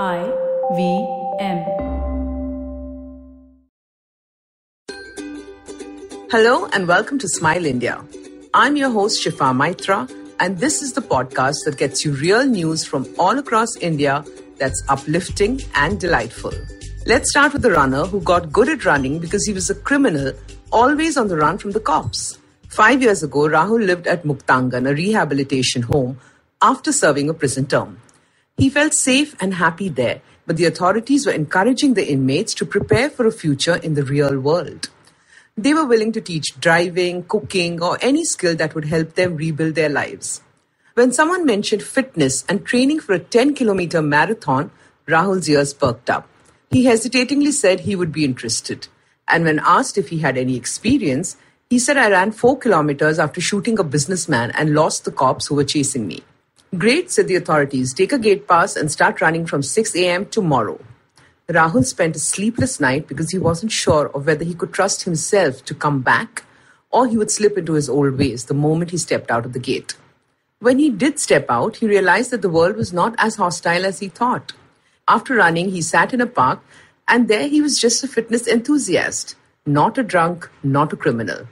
I V M. Hello and welcome to Smile India. I'm your host Shifa Maitra, and this is the podcast that gets you real news from all across India that's uplifting and delightful. Let's start with the runner who got good at running because he was a criminal, always on the run from the cops. Five years ago, Rahul lived at Muktangan, a rehabilitation home, after serving a prison term. He felt safe and happy there, but the authorities were encouraging the inmates to prepare for a future in the real world. They were willing to teach driving, cooking, or any skill that would help them rebuild their lives. When someone mentioned fitness and training for a 10 kilometer marathon, Rahul's ears perked up. He hesitatingly said he would be interested. And when asked if he had any experience, he said, I ran four kilometers after shooting a businessman and lost the cops who were chasing me. Great, said the authorities. Take a gate pass and start running from 6 a.m. tomorrow. Rahul spent a sleepless night because he wasn't sure of whether he could trust himself to come back or he would slip into his old ways the moment he stepped out of the gate. When he did step out, he realized that the world was not as hostile as he thought. After running, he sat in a park, and there he was just a fitness enthusiast, not a drunk, not a criminal.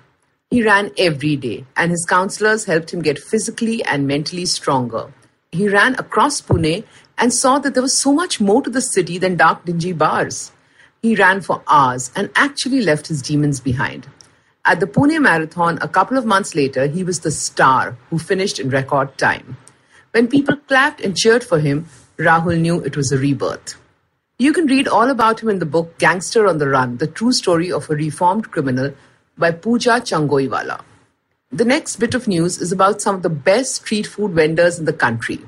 He ran every day, and his counselors helped him get physically and mentally stronger. He ran across Pune and saw that there was so much more to the city than dark, dingy bars. He ran for hours and actually left his demons behind. At the Pune Marathon, a couple of months later, he was the star who finished in record time. When people clapped and cheered for him, Rahul knew it was a rebirth. You can read all about him in the book Gangster on the Run The True Story of a Reformed Criminal by Pooja Changoiwala. The next bit of news is about some of the best street food vendors in the country.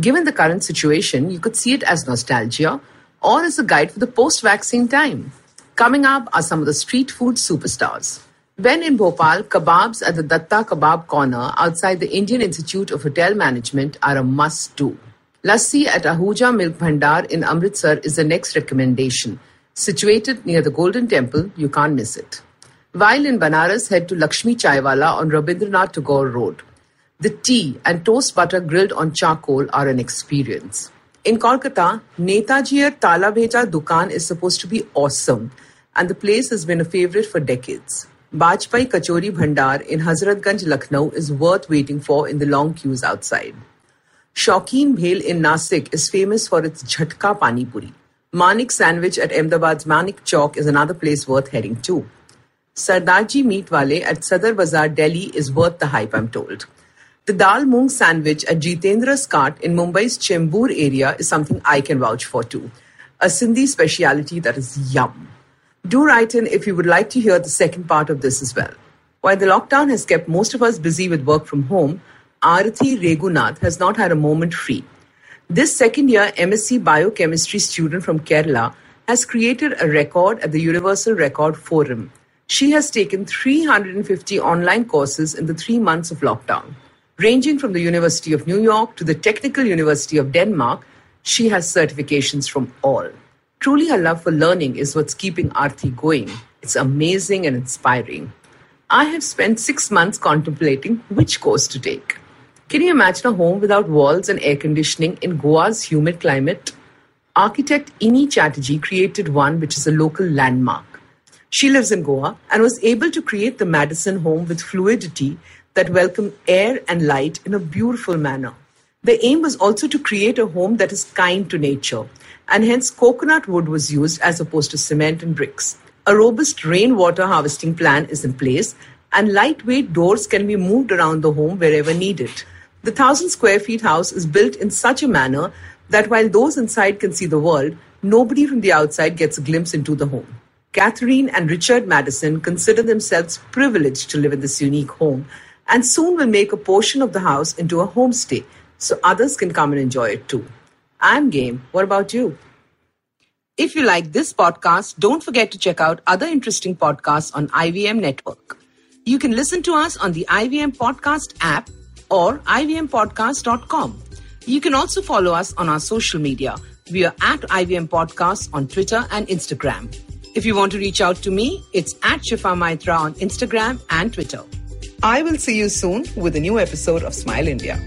Given the current situation, you could see it as nostalgia or as a guide for the post vaccine time. Coming up are some of the street food superstars. When in Bhopal, kebabs at the Datta Kebab Corner outside the Indian Institute of Hotel Management are a must do. Lassi at Ahuja Milk Bhandar in Amritsar is the next recommendation. Situated near the Golden Temple, you can't miss it. While in Banaras, head to Lakshmi Chaiwala on Rabindranath Tagore Road. The tea and toast butter grilled on charcoal are an experience. In Kolkata, Netajier Tala Bheja Dukan is supposed to be awesome, and the place has been a favorite for decades. Bajpai Kachori Bhandar in Hazratganj, Lucknow is worth waiting for in the long queues outside. Shaukin Bhel in Nasik is famous for its Jhatka Pani Puri. Manik Sandwich at Ahmedabad's Manik Chowk is another place worth heading to. Sardarji Meat Wale at Sadar Bazaar, Delhi is worth the hype, I'm told. The dal moong sandwich at Jitendra's Cart in Mumbai's Chembur area is something I can vouch for too. A Sindhi speciality that is yum. Do write in if you would like to hear the second part of this as well. While the lockdown has kept most of us busy with work from home, Arati Regunath has not had a moment free. This second year MSc Biochemistry student from Kerala has created a record at the Universal Record Forum. She has taken 350 online courses in the three months of lockdown. Ranging from the University of New York to the Technical University of Denmark, she has certifications from all. Truly, her love for learning is what's keeping Aarti going. It's amazing and inspiring. I have spent six months contemplating which course to take. Can you imagine a home without walls and air conditioning in Goa's humid climate? Architect Ini Chatterjee created one which is a local landmark. She lives in Goa and was able to create the Madison home with fluidity that welcomed air and light in a beautiful manner. The aim was also to create a home that is kind to nature, and hence coconut wood was used as opposed to cement and bricks. A robust rainwater harvesting plan is in place, and lightweight doors can be moved around the home wherever needed. The 1000 square feet house is built in such a manner that while those inside can see the world, nobody from the outside gets a glimpse into the home. Catherine and Richard Madison consider themselves privileged to live in this unique home and soon will make a portion of the house into a homestay so others can come and enjoy it too. I'm game. What about you? If you like this podcast, don't forget to check out other interesting podcasts on IVM Network. You can listen to us on the IVM Podcast app or ivmpodcast.com. You can also follow us on our social media. We are at IVM Podcasts on Twitter and Instagram. If you want to reach out to me, it's at Shifa Maitra on Instagram and Twitter. I will see you soon with a new episode of Smile India.